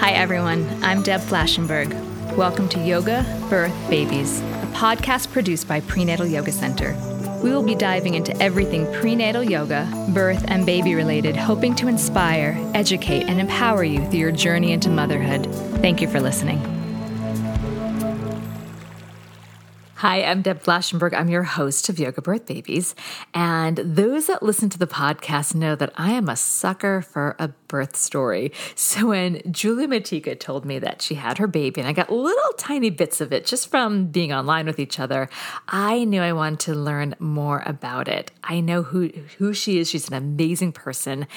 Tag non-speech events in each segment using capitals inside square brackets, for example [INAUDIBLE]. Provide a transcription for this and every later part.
Hi, everyone. I'm Deb Flashenberg. Welcome to Yoga, Birth, Babies, a podcast produced by Prenatal Yoga Center. We will be diving into everything prenatal yoga, birth, and baby related, hoping to inspire, educate, and empower you through your journey into motherhood. Thank you for listening. Hi, I'm Deb Flashenberg. I'm your host of Yoga Birth Babies. And those that listen to the podcast know that I am a sucker for a birth story. So when Julia Motyka told me that she had her baby, and I got little tiny bits of it just from being online with each other, I knew I wanted to learn more about it. I know who, who she is. She's an amazing person.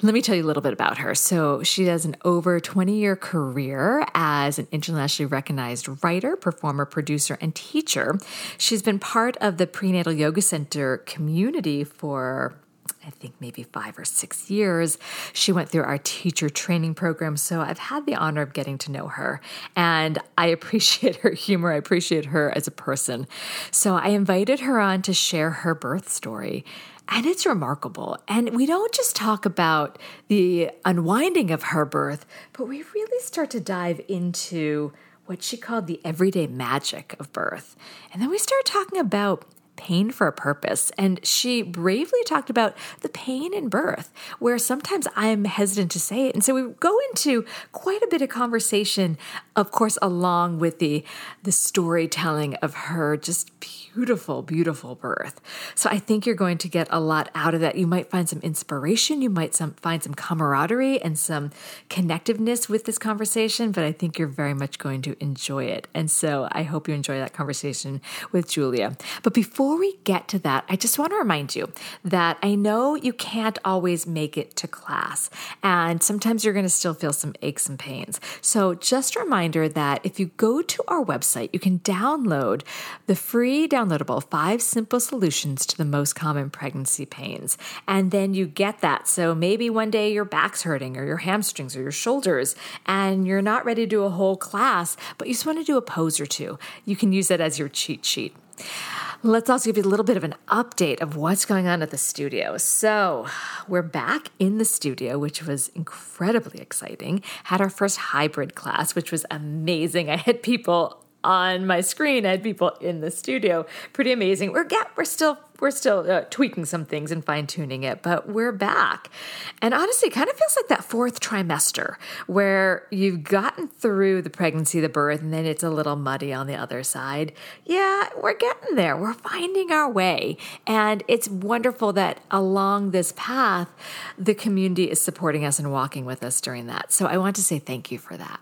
Let me tell you a little bit about her. So she has an over 20 year career as an internationally recognized writer, performer, producer, and teacher. She's been part of the Prenatal Yoga Center community for I think maybe five or six years. She went through our teacher training program. So I've had the honor of getting to know her. And I appreciate her humor. I appreciate her as a person. So I invited her on to share her birth story. And it's remarkable. And we don't just talk about the unwinding of her birth, but we really start to dive into what she called the everyday magic of birth. And then we start talking about pain for a purpose. And she bravely talked about the pain in birth, where sometimes I'm hesitant to say it. And so we go into quite a bit of conversation, of course, along with the the storytelling of her just beautiful, beautiful birth. So I think you're going to get a lot out of that. You might find some inspiration, you might some, find some camaraderie and some connectiveness with this conversation, but I think you're very much going to enjoy it. And so I hope you enjoy that conversation with Julia. But before we get to that, I just want to remind you that I know you can't always make it to class, and sometimes you're going to still feel some aches and pains. So just a reminder that if you go to our website, you can download the free download downloadable five simple solutions to the most common pregnancy pains. And then you get that. So maybe one day your back's hurting or your hamstrings or your shoulders, and you're not ready to do a whole class, but you just want to do a pose or two. You can use it as your cheat sheet. Let's also give you a little bit of an update of what's going on at the studio. So, we're back in the studio, which was incredibly exciting. Had our first hybrid class, which was amazing. I had people on my screen. I had people in the studio. Pretty amazing. We're yeah, we're still we're still uh, tweaking some things and fine tuning it, but we're back. And honestly, it kind of feels like that fourth trimester where you've gotten through the pregnancy, the birth, and then it's a little muddy on the other side. Yeah, we're getting there. We're finding our way. And it's wonderful that along this path, the community is supporting us and walking with us during that. So I want to say thank you for that.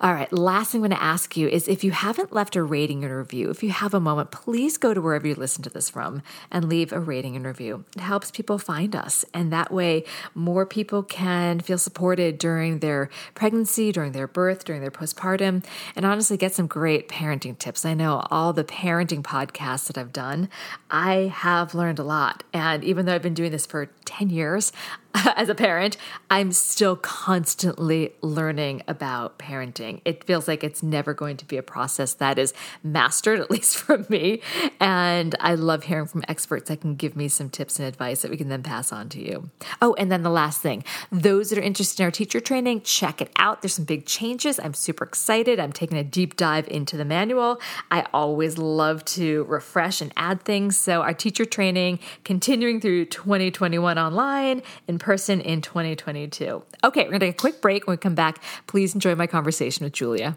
All right, last thing I'm going to ask you is if you haven't left a rating and review, if you have a moment, please go to wherever you listen to this from and leave a rating and review. It helps people find us, and that way more people can feel supported during their pregnancy, during their birth, during their postpartum, and honestly get some great parenting tips. I know all the parenting podcasts that I've done, I have learned a lot. And even though I've been doing this for 10 years, [LAUGHS] as a parent, I'm still constantly learning about parenting. It feels like it's never going to be a process that is mastered, [LAUGHS] at least for me. And I love hearing from experts that can give me some tips and advice that we can then pass on to you. Oh, and then the last thing those that are interested in our teacher training, check it out. There's some big changes. I'm super excited. I'm taking a deep dive into the manual. I always love to refresh and add things. So, our teacher training continuing through 2021 online in person in 2022. Okay, we're going to take a quick break. When we come back, please enjoy my conversation with Julia.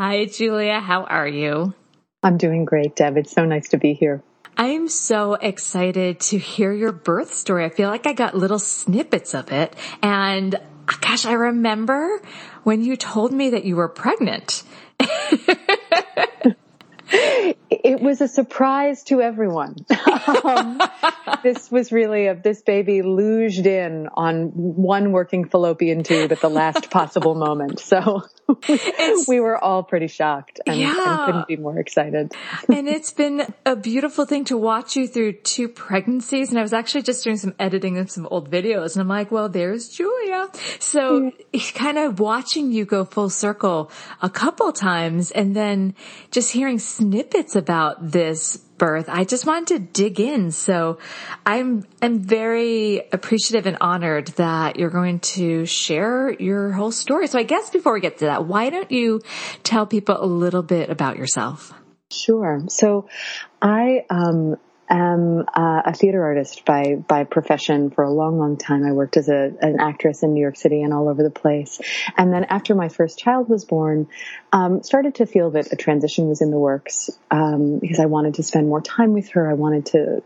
Hi, Julia. How are you? I'm doing great, Deb. It's so nice to be here. I'm so excited to hear your birth story. I feel like I got little snippets of it. And ah, gosh, I remember when you told me that you were pregnant. [LAUGHS] [LAUGHS] it was a surprise to everyone. [LAUGHS] um, this was really a, this baby luged in on one working fallopian tube at the last [LAUGHS] possible moment. So [LAUGHS] we were all pretty shocked and, yeah. and, couldn't be more excited. and it's been a beautiful thing to watch you through two pregnancies. And I was actually just doing some editing of some old videos and I'm like, well, there's Julia. So mm. kind of watching you go full circle a couple times and then just hearing snippets about this birth. I just wanted to dig in. So I'm, I'm very appreciative and honored that you're going to share your whole story. So I guess before we get to that, why don't you tell people a little bit about yourself? Sure. So I, um, am uh, a theater artist by by profession for a long, long time. I worked as a, an actress in New York City and all over the place. And then after my first child was born, um, started to feel that a transition was in the works um, because I wanted to spend more time with her. I wanted to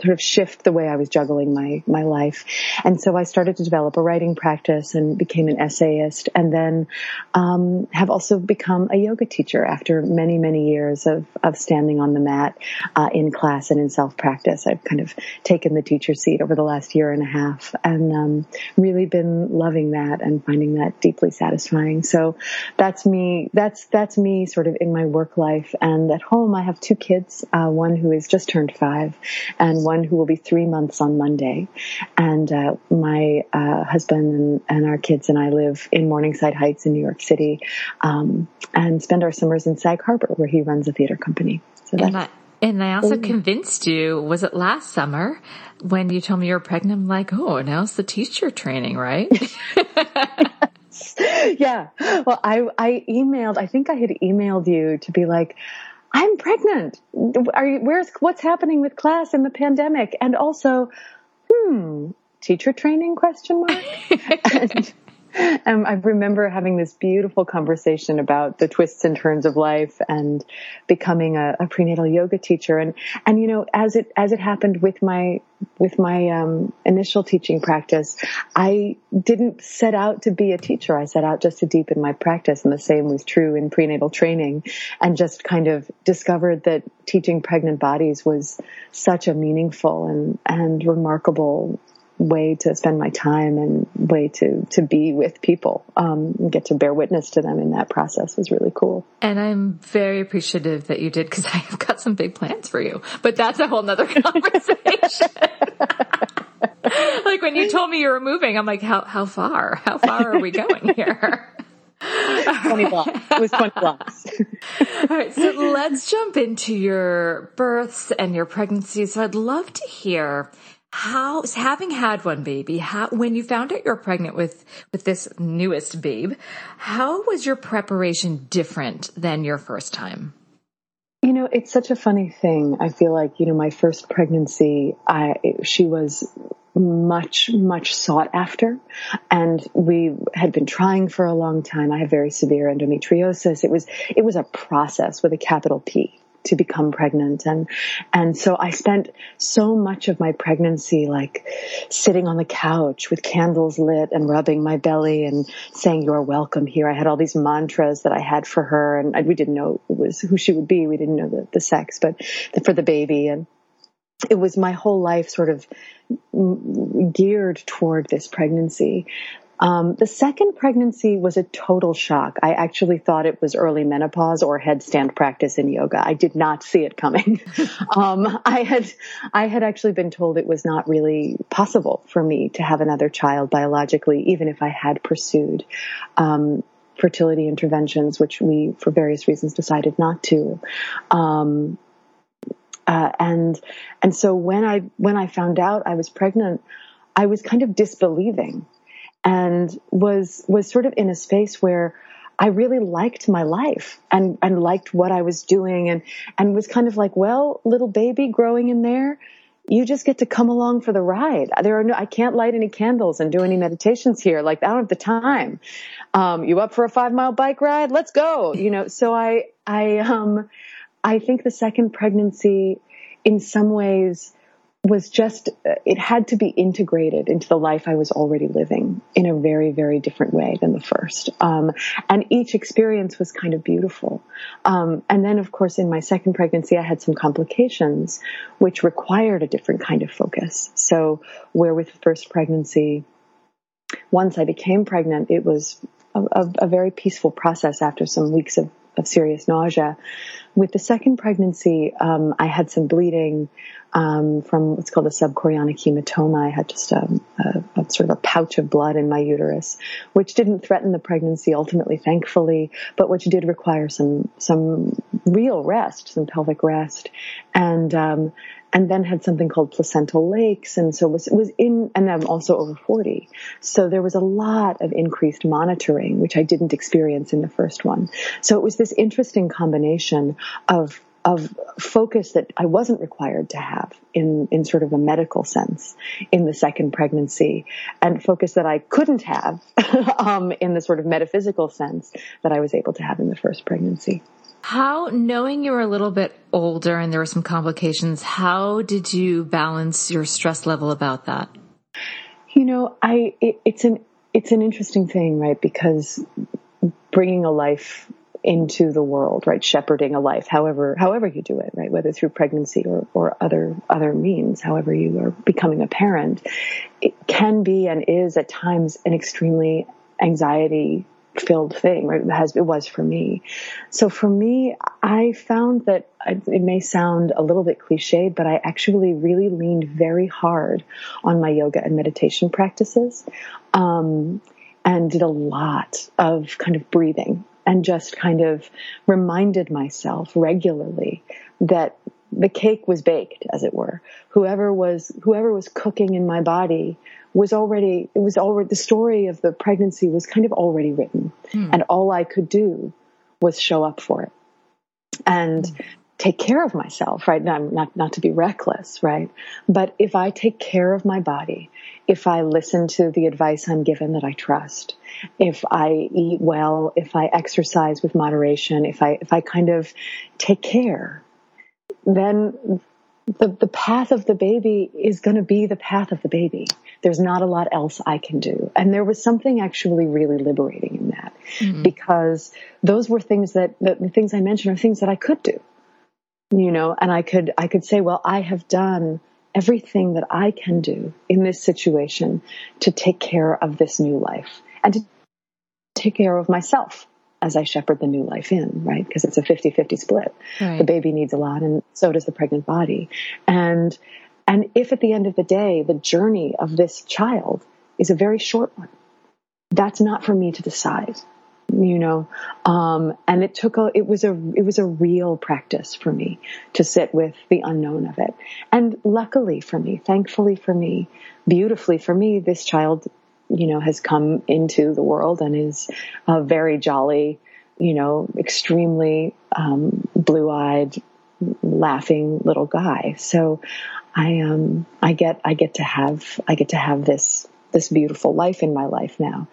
sort of shift the way I was juggling my my life, and so I started to develop a writing practice and became an essayist, and then um, have also become a yoga teacher after many many years of of standing on the mat uh, in class and in self practice. I've kind of taken the teacher seat over the last year and a half, and um, really been loving that and finding that deeply satisfying. So that's me. That's that's me, sort of in my work life, and at home I have two kids. Uh, one who is just turned five, and one who will be three months on Monday. And uh, my uh, husband and, and, our kids and I live in Morningside Heights in New York City, um, and spend our summers in Sag Harbor, where he runs a theater company. So that's. And I also oh. convinced you, was it last summer when you told me you were pregnant? I'm like, oh, now it's the teacher training, right? [LAUGHS] [LAUGHS] yeah. Well, I, I emailed, I think I had emailed you to be like, I'm pregnant. Are you, where's, what's happening with class in the pandemic? And also, hmm, teacher training question mark? [LAUGHS] and, [LAUGHS] um, I remember having this beautiful conversation about the twists and turns of life and becoming a, a prenatal yoga teacher. And, and, you know, as it, as it happened with my, with my, um, initial teaching practice, I didn't set out to be a teacher. I set out just to deepen my practice. And the same was true in prenatal training and just kind of discovered that teaching pregnant bodies was such a meaningful and, and remarkable way to spend my time and way to to be with people um, and get to bear witness to them in that process was really cool. And I'm very appreciative that you did because [LAUGHS] I have got some big plans for you. But that's a whole nother [LAUGHS] conversation. [LAUGHS] like when you told me you were moving, I'm like, how how far? How far are we going here? 20 blocks. It was 20 blocks. All right. So let's jump into your births and your pregnancies. So I'd love to hear how having had one baby how when you found out you're pregnant with with this newest babe how was your preparation different than your first time? You know it's such a funny thing. I feel like you know my first pregnancy i she was much much sought after. And we had been trying for a long time. I have very severe endometriosis. It was it was a process with a capital p to become pregnant. And and so I spent so much of my pregnancy like sitting on the couch with candles lit and rubbing my belly and saying you're welcome here. I had all these mantras that I had for her and we didn't know it was who she would be. We didn't know the, the sex but for the baby. And it was my whole life sort of geared toward this pregnancy um, the second pregnancy was a total shock. I actually thought it was early menopause or headstand practice in yoga. I did not see it coming. [LAUGHS] um, I had, I had actually been told it was not really possible for me to have another child biologically, even if I had pursued. Um, fertility interventions, which we, for various reasons, decided not to. Um, uh, and and so when I when I found out I was pregnant, I was kind of disbelieving, and was was sort of in a space where I really liked my life and and liked what I was doing, and and was kind of like, well, little baby growing in there, you just get to come along for the ride. There are no, I can't light any candles and do any meditations here. Like I don't have the time. Um, you up for a five mile bike ride? Let's go. You know, so I, I, um, I think the second pregnancy in some ways was just, it had to be integrated into the life I was already living in a very, very different way than the first. Um, and each experience was kind of beautiful. Um, and then, of course, in my second pregnancy, I had some complications, which required a different kind of focus. So, where with the first pregnancy, once I became pregnant, it was a, a, a very peaceful process after some weeks of of serious nausea. With the second pregnancy, um, I had some bleeding um, from what's called a subchorionic hematoma. I had just a, a, a, sort of a pouch of blood in my uterus, which didn't threaten the pregnancy ultimately, thankfully, but which did require some some real rest, some pelvic rest, and um, and then had something called placental lakes. And so was, was in, and I'm also over 40. So there was a lot of increased monitoring, which I didn't experience in the first one. So it was this interesting combination of of focus that I wasn't required to have in, in sort of a medical sense in the second pregnancy and focus that I couldn't have, [LAUGHS] um, in the sort of metaphysical sense that I was able to have in the first pregnancy. How, knowing you were a little bit older and there were some complications, how did you balance your stress level about that? You know, I, it, it's an, it's an interesting thing, right? Because bringing a life into the world, right? Shepherding a life, however, however you do it, right? Whether through pregnancy or, or other, other means, however you are becoming a parent, it can be and is at times an extremely anxiety filled thing, right? It has, it was for me. So for me, I found that it may sound a little bit cliched, but I actually really leaned very hard on my yoga and meditation practices. Um, and did a lot of kind of breathing and just kind of reminded myself regularly that the cake was baked, as it were. Whoever was, whoever was cooking in my body was already, it was already, the story of the pregnancy was kind of already written. Mm. And all I could do was show up for it and mm. take care of myself, right? Now, not, not to be reckless, right? But if I take care of my body, if I listen to the advice I'm given that I trust, if I eat well, if I exercise with moderation, if I, if I kind of take care, then the, the path of the baby is going to be the path of the baby. There's not a lot else I can do. And there was something actually really liberating in that mm-hmm. because those were things that, the, the things I mentioned are things that I could do, you know, and I could, I could say, well, I have done everything that I can do in this situation to take care of this new life and to take care of myself as I shepherd the new life in, right? Because it's a 50-50 split. Right. The baby needs a lot and so does the pregnant body. And, and if at the end of the day, the journey of this child is a very short one, that's not for me to decide, you know? Um, and it took a, it was a, it was a real practice for me to sit with the unknown of it. And luckily for me, thankfully for me, beautifully for me, this child you know, has come into the world and is a very jolly, you know, extremely um, blue-eyed, laughing little guy. So I um I get I get to have I get to have this this beautiful life in my life now.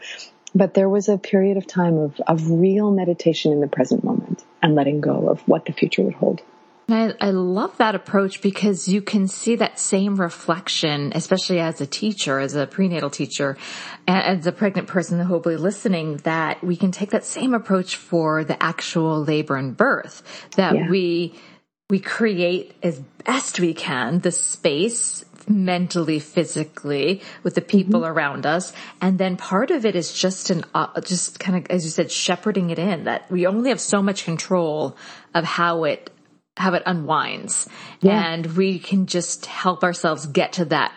But there was a period of time of, of real meditation in the present moment and letting go of what the future would hold. I, I love that approach because you can see that same reflection, especially as a teacher, as a prenatal teacher, as a pregnant person hopefully listening, that we can take that same approach for the actual labor and birth, that yeah. we, we create as best we can the space mentally, physically with the people mm-hmm. around us. And then part of it is just an, uh, just kind of, as you said, shepherding it in that we only have so much control of how it how it unwinds yeah. and we can just help ourselves get to that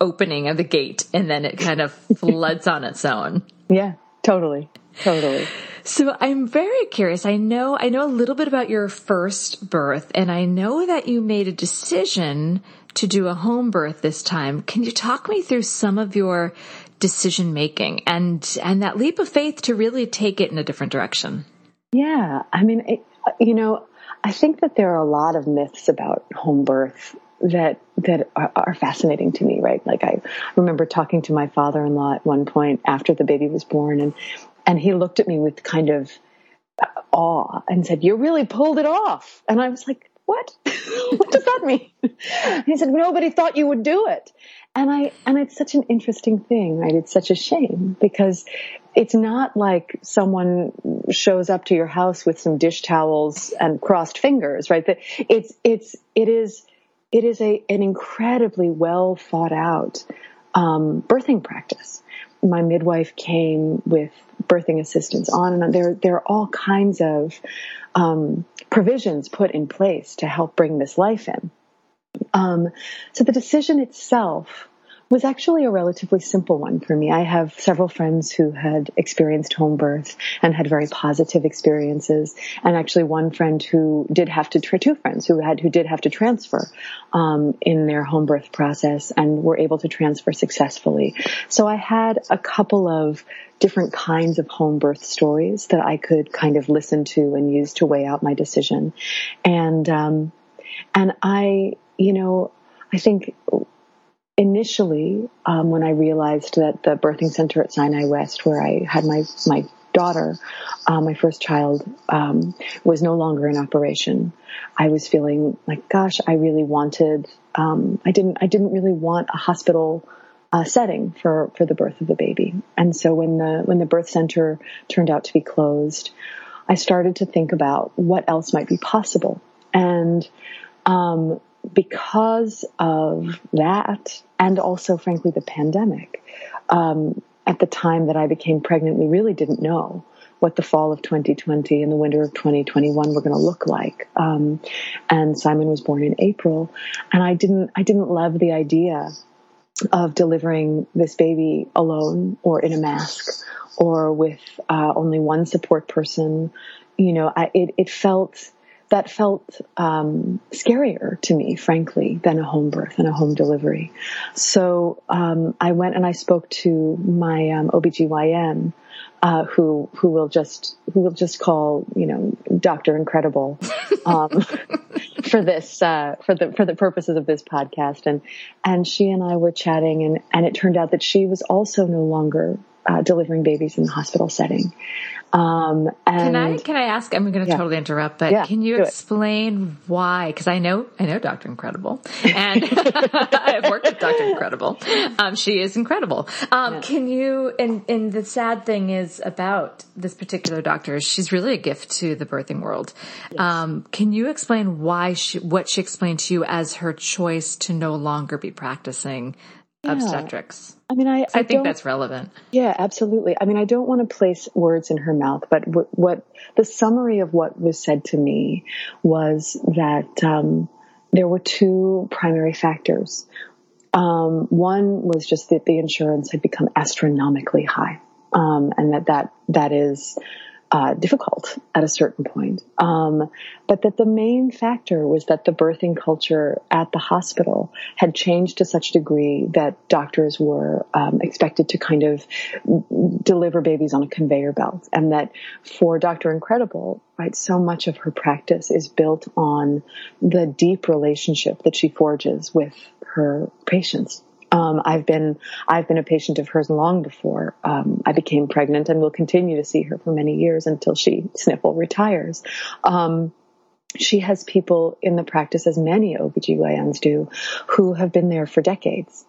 opening of the gate and then it kind of [LAUGHS] floods on its own. Yeah, totally. Totally. So I'm very curious. I know, I know a little bit about your first birth and I know that you made a decision to do a home birth this time. Can you talk me through some of your decision making and, and that leap of faith to really take it in a different direction? Yeah. I mean, it, you know, I think that there are a lot of myths about home birth that that are, are, fascinating to me, right? Like I remember talking to my father-in-law at one point after the baby was born, and and he looked at me with kind of uh, awe and said, "You really pulled it off." And I was like, "What? [LAUGHS] what does that mean?" he said, "Nobody thought you would do it." And I and it's such an interesting thing, right? It's such a shame because it's not like someone shows up to your house with some dish towels and crossed fingers, right? That it's it's it is it is a an incredibly well thought out um, birthing practice. My midwife came with birthing assistance on and. There there are all kinds of um, provisions put in place to help bring this life in. Um, so the decision itself was actually a relatively simple one for me. I have several friends who had experienced home birth and had very positive experiences, and actually one friend who did have to, two friends who had who did have to transfer um, in their home birth process and were able to transfer successfully. So I had a couple of different kinds of home birth stories that I could kind of listen to and use to weigh out my decision, and um, and I, you know, I think initially, um, when I realized that the birthing center at Sinai West, where I had my my daughter, uh, my first child, um, was no longer in operation, I was feeling like, gosh, I really wanted. Um, I didn't. I didn't really want a hospital. Uh, setting for, for the birth of the baby. And so when the, when the birth center turned out to be closed, I started to think about what else might be possible. And, um, because of that, and also, frankly, the pandemic, um, at the time that I became pregnant, we really didn't know what the fall of 2020 and the winter of 2021 were going to look like. Um, and Simon was born in April, and I didn't, I didn't love the idea of delivering this baby alone or in a mask or with uh, only one support person. You know, I, it, it felt that felt um, scarier to me, frankly, than a home birth and a home delivery. So um, I went and I spoke to my um, OBGYN, uh, who who will just who will just call you know Doctor Incredible um, [LAUGHS] for this uh, for the for the purposes of this podcast, and and she and I were chatting, and and it turned out that she was also no longer uh, delivering babies in the hospital setting. Um, can I can I ask? I'm going to yeah. totally interrupt, but yeah, can you explain why? Because I know I know Doctor Incredible, and [LAUGHS] I've worked with Doctor Incredible. Um, she is incredible. Um, yeah. Can you? And and the sad thing is about this particular doctor. She's really a gift to the birthing world. Yes. Um, can you explain why she, what she explained to you as her choice to no longer be practicing yeah. obstetrics. I mean, I, I, I think that's relevant. Yeah, absolutely. I mean, I don't want to place words in her mouth, but w- what the summary of what was said to me was that um, there were two primary factors. Um, one was just that the insurance had become astronomically high, um, and that that that is uh, difficult at a certain point. Um, but that the main factor was that the birthing culture at the hospital had changed to such a degree that doctors were um, expected to kind of deliver babies on a conveyor belt, and that for Dr. Incredible, right, so much of her practice is built on the deep relationship that she forges with her patients. Um, I've been I've been a patient of hers long before um, I became pregnant, and will continue to see her for many years until she [LAUGHS] sniffle retires. Um, she has people in the practice, as many OBGYNs do, who have been there for decades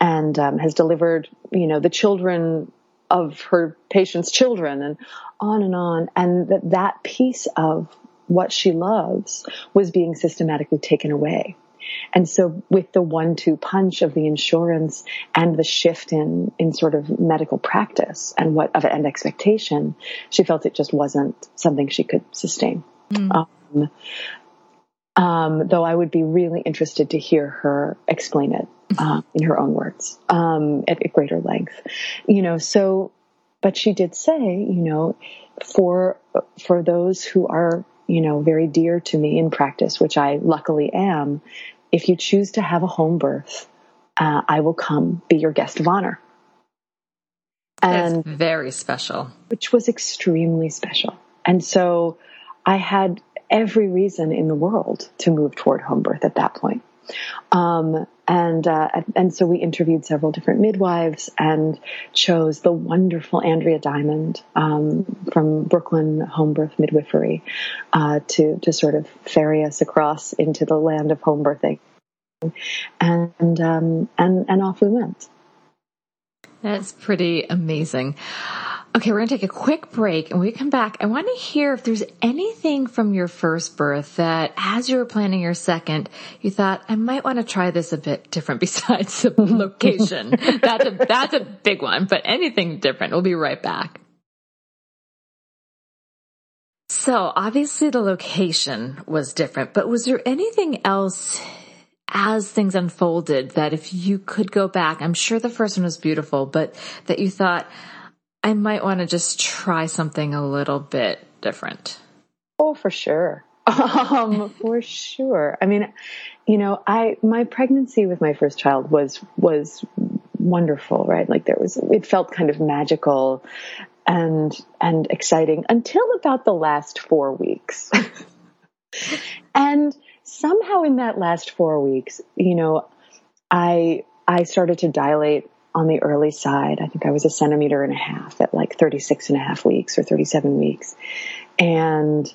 and um, has delivered, you know, the children of her patients' children and on and on. And that that piece of what she loves was being systematically taken away. And so with the one two punch of the insurance and the shift in, in sort of medical practice and what of and expectation, she felt it just wasn't something she could sustain. Mm. Um, um, though I would be really interested to hear her explain it uh, in her own words um, at, at greater length. You know, so, but she did say, you know, for for those who are you know very dear to me in practice, which I luckily am, if you choose to have a home birth, uh, I will come be your guest of honor. And That's very special. Which was extremely special. And so I had every reason in the world to move toward home birth at that point. Um, and uh, and so we interviewed several different midwives and chose the wonderful Andrea Diamond um, from Brooklyn Home Birth Midwifery uh, to to sort of ferry us across into the land of home birthing, and um, and and off we went. That's pretty amazing. Okay, we're going to take a quick break and we come back. I want to hear if there's anything from your first birth that as you were planning your second, you thought, I might want to try this a bit different [LAUGHS] besides the [LAUGHS] location. that's a, that's a big one, but anything different. We'll be right back. So obviously the location was different, but was there anything else as things unfolded that if you could go back, I'm sure the first one was beautiful, but that you thought, I might want to just try something a little bit different. Oh, for sure. [LAUGHS] Um, for sure. I mean, you know, I my pregnancy with my first child was was wonderful, right? Like there was it felt kind of magical and and exciting until about the last 4 weeks. [LAUGHS] and somehow in that last 4 weeks, you know, I I started to dilate on the early side. I think I was a centimeter and a half at like 36 and a half weeks or 37 weeks. And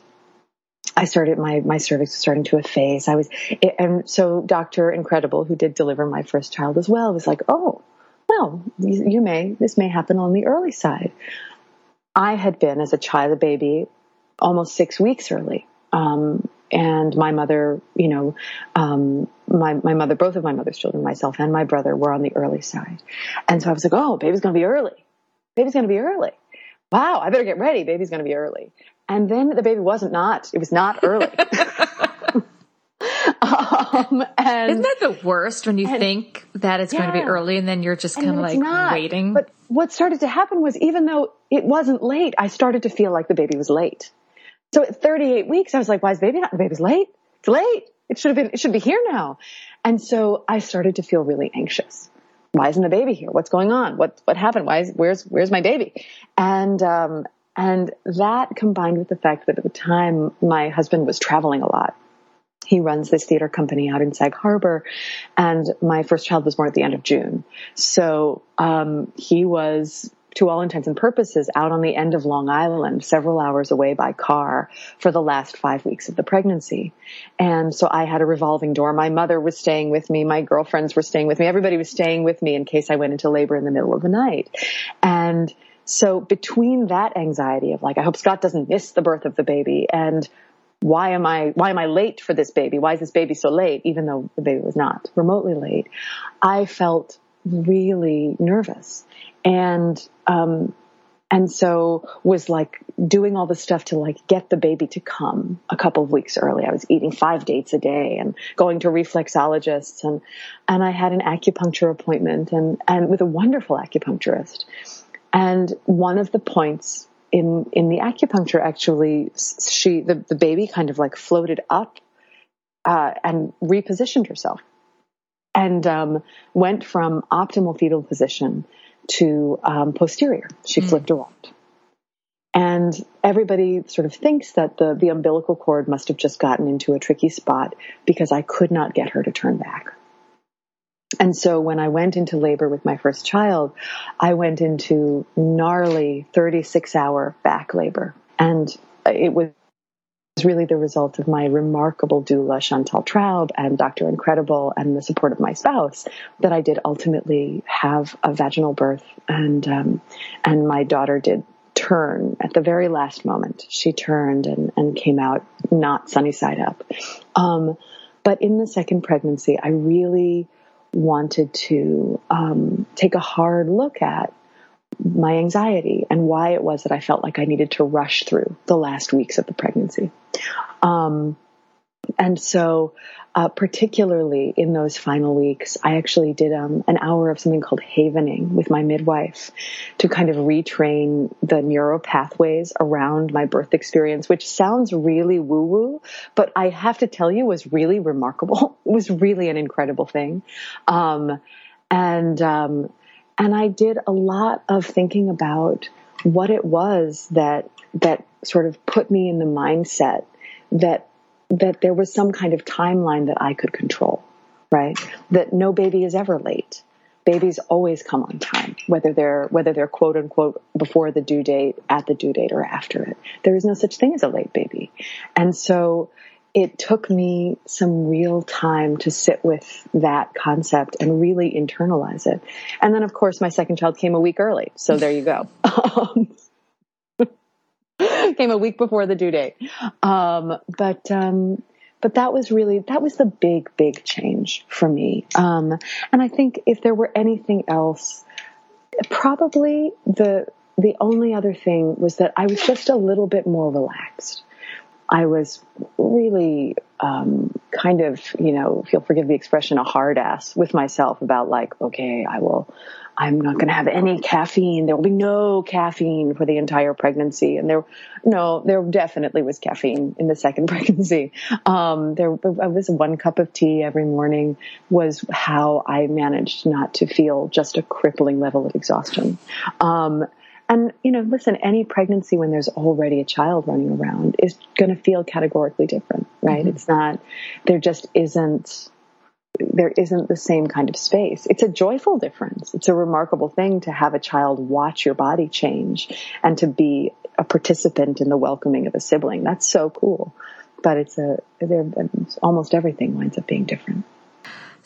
I started my my cervix was starting to efface. I was, and so Doctor Incredible, who did deliver my first child as well, was like, "Oh, well, you, may this may happen on the early side." I had been as a child, a baby, almost six weeks early, um, and my mother, you know, um, my, my mother, both of my mother's children, myself and my brother were on the early side. And so I was like, oh, baby's going to be early. Baby's going to be early. Wow, I better get ready. Baby's going to be early. And then the baby wasn't not. It was not early. [LAUGHS] [LAUGHS] um, and, Isn't that the worst when you and, think that it's yeah. going to be early and then you're just kind of like not. waiting? But what started to happen was even though it wasn't late, I started to feel like the baby was late. So at 38 weeks, I was like, why is baby not? The baby's late. It's late. It should have been, it should be here now. And so I started to feel really anxious. Why isn't the baby here? What's going on? What, what happened? Why is, where's, where's my baby? And, um, and that combined with the fact that at the time my husband was traveling a lot. He runs this theater company out in Sag Harbor, and my first child was born at the end of June. So um, he was to all intents and purposes, out on the end of Long Island, several hours away by car for the last five weeks of the pregnancy. And so I had a revolving door. My mother was staying with me. My girlfriends were staying with me. Everybody was staying with me in case I went into labor in the middle of the night. And so between that anxiety of like, I hope Scott doesn't miss the birth of the baby and why am I, why am I late for this baby? Why is this baby so late? Even though the baby was not remotely late. I felt really nervous and um, and so was like doing all the stuff to like get the baby to come a couple of weeks early. I was eating five dates a day and going to reflexologists and and I had an acupuncture appointment and and with a wonderful acupuncturist. And one of the points in in the acupuncture actually she the, the baby kind of like floated up uh, and repositioned herself and um, went from optimal fetal position to um, posterior. She mm. flipped around. And everybody sort of thinks that the, the umbilical cord must have just gotten into a tricky spot because I could not get her to turn back. And so when I went into labor with my first child, I went into gnarly 36 hour back labor. And it was was really the result of my remarkable doula, Chantal Traub, and Dr. Incredible, and the support of my spouse, that I did ultimately have a vaginal birth, and um, and my daughter did turn at the very last moment. She turned and, and came out not sunny side up. Um, but in the second pregnancy, I really wanted to um, take a hard look at my anxiety and why it was that I felt like I needed to rush through the last weeks of the pregnancy. Um, and so, uh, particularly in those final weeks, I actually did um, an hour of something called havening with my midwife to kind of retrain the neural pathways around my birth experience, which sounds really woo woo, but I have to tell you was really remarkable. [LAUGHS] it was really an incredible thing. Um, and, um, and I did a lot of thinking about what it was that, that sort of put me in the mindset that that there was some kind of timeline that I could control, right? That no baby is ever late. Babies always come on time, whether they're whether they're quote unquote before the due date, at the due date, or after it. There is no such thing as a late baby, and so it took me some real time to sit with that concept and really internalize it. And then, of course, my second child came a week early, so there you go. [LAUGHS] Um, [LAUGHS] came a week before the due date. Um, but, um, but that was really, that was the big, big change for me. Um, and I think if there were anything else, probably the, the only other thing was that I was just a little bit more relaxed. I was really um, kind of, you know, if you'll forgive the expression, a hard ass with myself about like, okay, I will, I'm not going to have any caffeine. There will be no caffeine for the entire pregnancy. And there, no, there definitely was caffeine in the second [LAUGHS] pregnancy. Um, there was one cup of tea every morning was how I managed not to feel just a crippling level of exhaustion. Um, and, you know, listen, any pregnancy when there's already a child running around is going to feel categorically different, right? Mm-hmm. It's not, there just isn't, there isn't the same kind of space. It's a joyful difference. It's a remarkable thing to have a child watch your body change and to be a participant in the welcoming of a sibling. That's so cool. But it's a, almost everything winds up being different.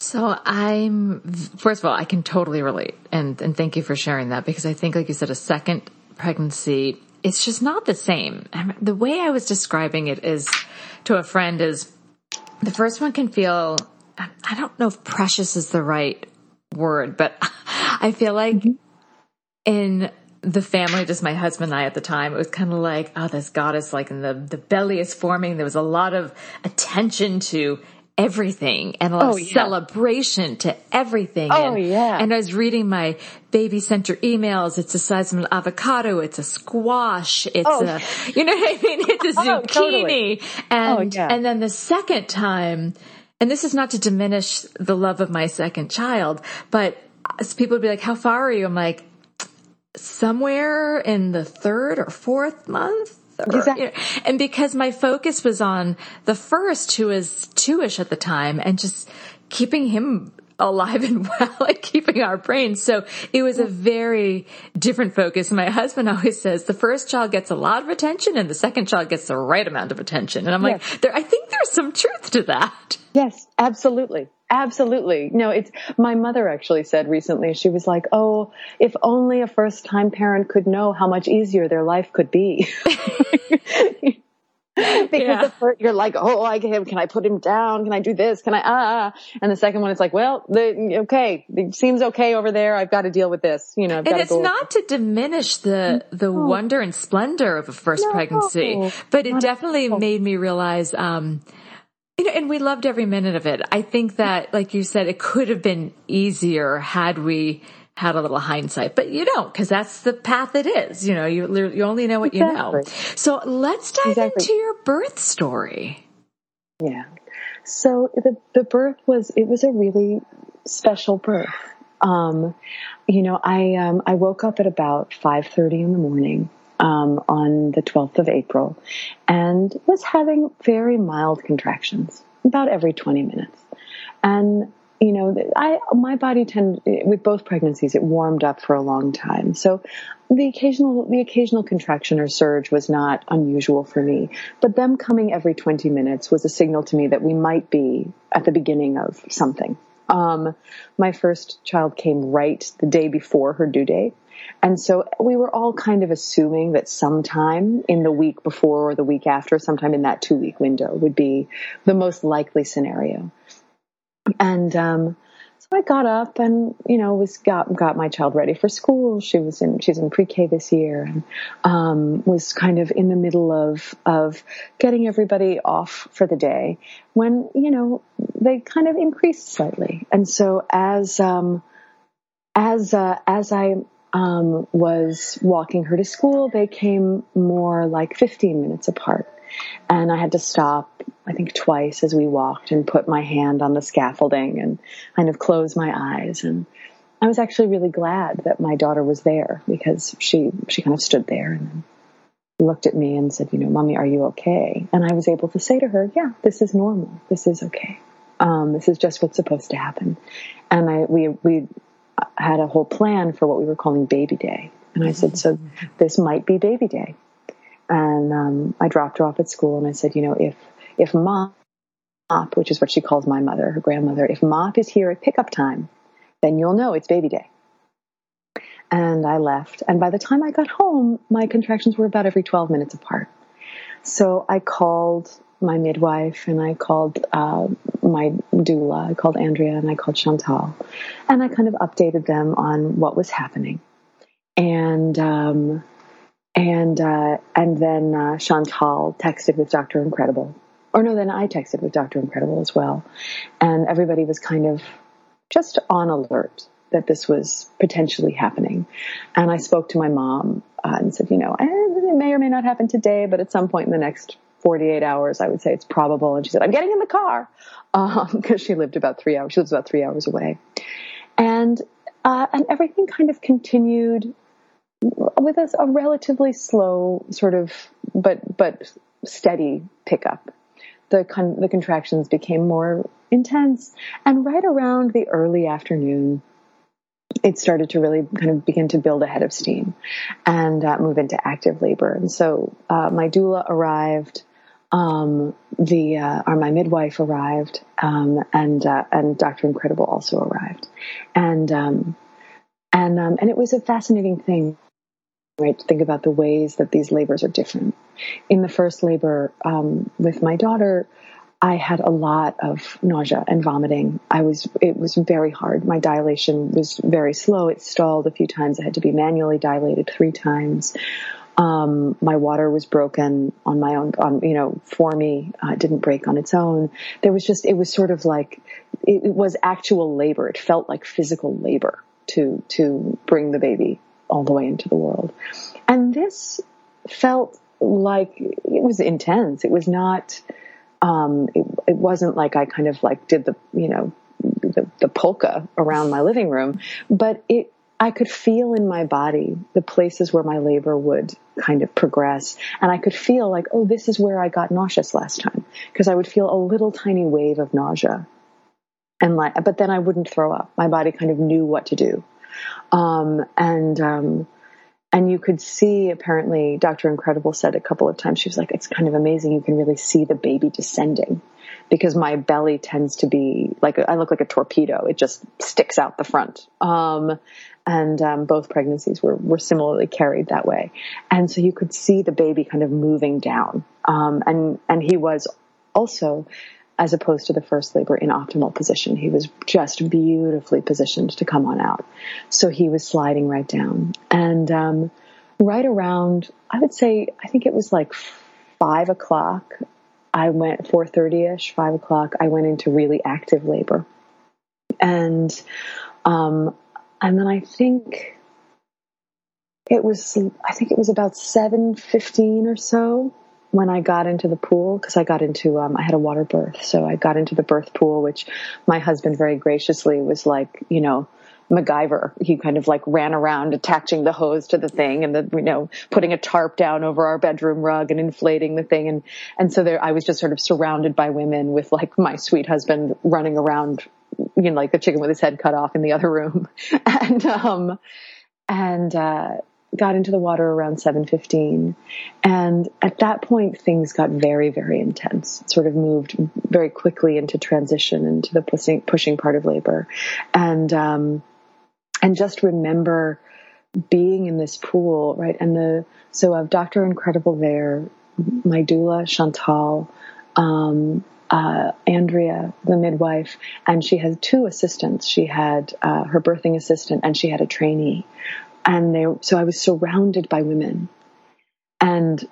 So I'm, first of all, I can totally relate and, and thank you for sharing that because I think, like you said, a second pregnancy, it's just not the same. The way I was describing it is to a friend is the first one can feel I don't know if precious is the right word, but [LAUGHS] I feel like mm-hmm. in the family, just my husband and I at the time, it was kind of like, oh, this goddess, like in the, the belly is forming. There was a lot of attention to everything and a lot oh, of yeah. celebration to everything. Oh, and, yeah. And I was reading my baby center emails. It's the size of an avocado. It's a squash. It's oh. a, you know what I mean? [LAUGHS] It's a oh, zucchini. Totally. And, oh, yeah. and then the second time, and this is not to diminish the love of my second child, but people would be like, how far are you? I'm like, somewhere in the third or fourth month. Exactly. And because my focus was on the first, who was two-ish at the time, and just keeping him alive and [LAUGHS] well at keeping our brains. So it was a very different focus. My husband always says the first child gets a lot of attention and the second child gets the right amount of attention. And I'm yes. like, there, I think there's some truth to that. [LAUGHS] Yes, absolutely. Absolutely. No, it's my mother actually said recently, she was like, Oh, if only a first time parent could know how much easier their life could be. [LAUGHS] [LAUGHS] because yeah. the first, you're like, oh, I can, can I put him down? Can I do this? Can I, ah, and the second one, it's like, well, the, okay, it seems okay over there. I've got to deal with this, you know. and it's not to diminish the, the no. wonder and splendor of a first no. pregnancy, but it not definitely made me realize, um, you know, and we loved every minute of it. I think that, like you said, it could have been easier had we had a little hindsight, but you don't because that's the path it is. You know, you you only know what exactly. you know. So let's dive exactly. into your birth story. Yeah. So the the birth was it was a really special birth. Um, you know, I um, I woke up at about five thirty in the morning. Um, on the 12th of April and was having very mild contractions about every 20 minutes. And you know, I, my body tend, with both pregnancies, it warmed up for a long time. So the occasional, the occasional contraction or surge was not unusual for me, but them coming every 20 minutes was a signal to me that we might be at the beginning of something. Um, my first child came right the day before her due date. And so we were all kind of assuming that sometime in the week before or the week after, sometime in that two week window would be the most likely scenario. And um, so I got up and you know was got got my child ready for school. She was in she's in pre-K this year and um, was kind of in the middle of of getting everybody off for the day when you know they kind of increased slightly. And so as um, as uh, as I um, was walking her to school, they came more like 15 minutes apart. And I had to stop, I think twice as we walked and put my hand on the scaffolding and kind of close my eyes. And I was actually really glad that my daughter was there because she, she kind of stood there and looked at me and said, you know, mommy, are you okay? And I was able to say to her, yeah, this is normal. This is okay. Um, this is just what's supposed to happen. And I, we, we had a whole plan for what we were calling baby day. And I said, so this might be baby day. And um, I dropped her off at school and I said, you know, if, if Mop, which is what she calls my mother, her grandmother, if Mop is here at pickup time, then you'll know it's baby day. And I left. And by the time I got home, my contractions were about every 12 minutes apart. So I called my midwife and I called uh, my doula. I called Andrea and I called Chantal, and I kind of updated them on what was happening. And um, and uh, and then uh, Chantal texted with Doctor Incredible, or no, then I texted with Doctor Incredible as well, and everybody was kind of just on alert that this was potentially happening. And I spoke to my mom uh, and said, you know, eh, it may or may not happen today, but at some point in the next 48 hours, I would say it's probable. And she said, I'm getting in the car because [LAUGHS] um, she lived about three hours. She lives about three hours away. And, uh, and everything kind of continued with a, a relatively slow sort of, but, but steady pickup. The, con- the contractions became more intense. And right around the early afternoon, it started to really kind of begin to build a head of steam and uh, move into active labor. And so uh, my doula arrived um, the uh, or my midwife arrived, um, and uh, and Doctor Incredible also arrived, and um, and um, and it was a fascinating thing, right? Think about the ways that these labors are different. In the first labor um, with my daughter, I had a lot of nausea and vomiting. I was, it was very hard. My dilation was very slow. It stalled a few times. I had to be manually dilated three times. Um, my water was broken on my own, on, you know, for me, uh, it didn't break on its own. There was just, it was sort of like, it, it was actual labor. It felt like physical labor to, to bring the baby all the way into the world. And this felt like it was intense. It was not, um, it, it wasn't like I kind of like did the, you know, the, the polka around my living room, but it, I could feel in my body the places where my labor would kind of progress. And I could feel like, oh, this is where I got nauseous last time. Because I would feel a little tiny wave of nausea. And like, but then I wouldn't throw up. My body kind of knew what to do. Um, and, um, and you could see apparently Dr. Incredible said a couple of times, she was like, it's kind of amazing. You can really see the baby descending because my belly tends to be like, I look like a torpedo. It just sticks out the front. Um, and um, both pregnancies were, were similarly carried that way. And so you could see the baby kind of moving down. Um, and, and he was also, as opposed to the first labor, in optimal position. He was just beautifully positioned to come on out. So he was sliding right down. And um, right around, I would say, I think it was like five o'clock. I went 4:30 ish, five o'clock. I went into really active labor, and um, and then I think it was, I think it was about 7.15 or so when I got into the pool, because I got into, um, I had a water birth. So I got into the birth pool, which my husband very graciously was like, you know, MacGyver. He kind of like ran around attaching the hose to the thing and the, you know, putting a tarp down over our bedroom rug and inflating the thing. And, and so there, I was just sort of surrounded by women with like my sweet husband running around you know, like the chicken with his head cut off in the other room. [LAUGHS] and, um, and, uh, got into the water around 7.15 and at that point things got very very intense sort of moved very quickly into transition into the pushing, pushing part of labor and um, and just remember being in this pool right and the so of dr incredible there my doula chantal um, uh, Andrea, the midwife, and she had two assistants. She had uh, her birthing assistant, and she had a trainee. And they, so I was surrounded by women, and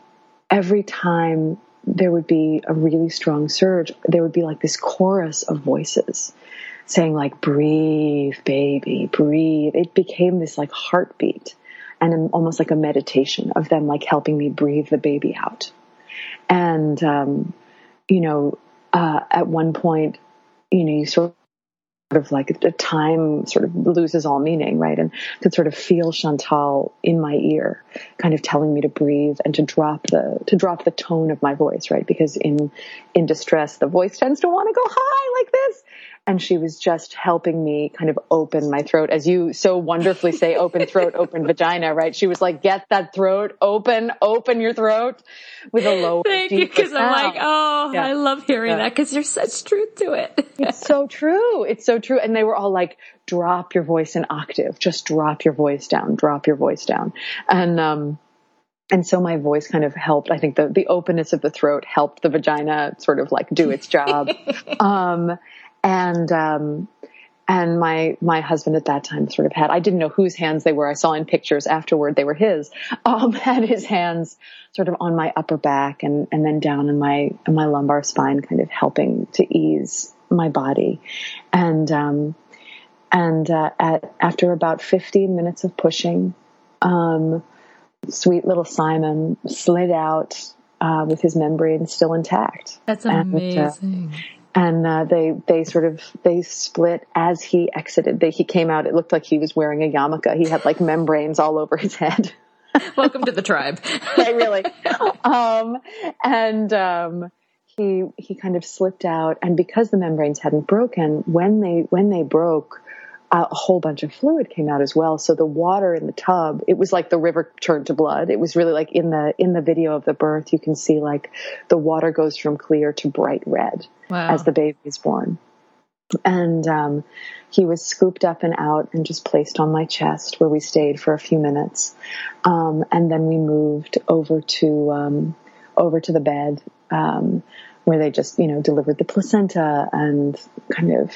every time there would be a really strong surge, there would be like this chorus of voices saying like, breathe, baby, breathe. It became this like heartbeat and almost like a meditation of them like helping me breathe the baby out. And, um, you know, uh, at one point, you know, you sort of like the time sort of loses all meaning, right? And could sort of feel Chantal in my ear, kind of telling me to breathe and to drop the to drop the tone of my voice, right? Because in in distress, the voice tends to want to go high like this, and she was just helping me kind of open my throat as you so wonderfully say open throat open vagina right she was like get that throat open open your throat with a low thank you because i'm like oh yeah. i love hearing yeah. that because there's such truth to it it's so true it's so true and they were all like drop your voice an octave just drop your voice down drop your voice down and um and so my voice kind of helped. I think the, the openness of the throat helped the vagina sort of like do its job. [LAUGHS] um, and um, and my my husband at that time sort of had I didn't know whose hands they were. I saw in pictures afterward they were his. [LAUGHS] Um, had his hands sort of on my upper back and and then down in my in my lumbar spine, kind of helping to ease my body, and um, and uh, at after about 15 minutes of pushing, um, sweet little Simon slid out uh, with his membrane still intact. That's amazing. And, uh, and uh, they they sort of they split as he exited. They, he came out. It looked like he was wearing a yarmulke. He had like membranes all over his head. [LAUGHS] Welcome to the tribe. [LAUGHS] yeah, really. Um, and um, he he kind of slipped out, and because the membranes hadn't broken, when they when they broke, a whole bunch of fluid came out as well. So the water in the tub, it was like the river turned to blood. It was really like in the in the video of the birth, you can see like the water goes from clear to bright red wow. as the baby is born. And um, he was scooped up and out and just placed on my chest, where we stayed for a few minutes, um, and then we moved over to um, over to the bed um, where they just you know delivered the placenta and kind of